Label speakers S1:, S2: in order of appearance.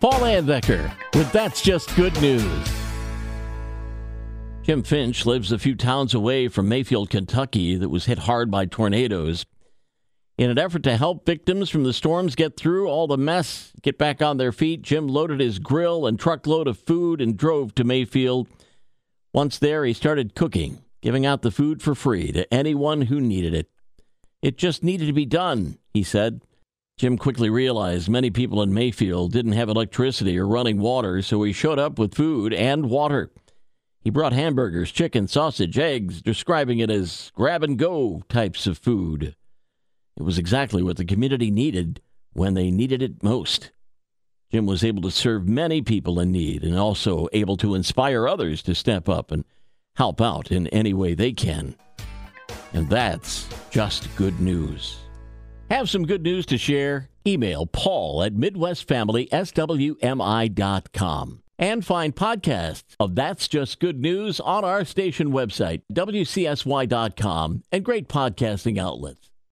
S1: Paul Layendecker with That's Just Good News. Jim Finch lives a few towns away from Mayfield, Kentucky, that was hit hard by tornadoes. In an effort to help victims from the storms get through all the mess, get back on their feet, Jim loaded his grill and truckload of food and drove to Mayfield. Once there, he started cooking, giving out the food for free to anyone who needed it. It just needed to be done, he said. Jim quickly realized many people in Mayfield didn't have electricity or running water, so he showed up with food and water. He brought hamburgers, chicken, sausage, eggs, describing it as grab and go types of food. It was exactly what the community needed when they needed it most. Jim was able to serve many people in need and also able to inspire others to step up and help out in any way they can. And that's just good news. Have some good news to share? Email paul at midwestfamilyswmi.com and find podcasts of That's Just Good News on our station website, WCSY.com, and great podcasting outlets.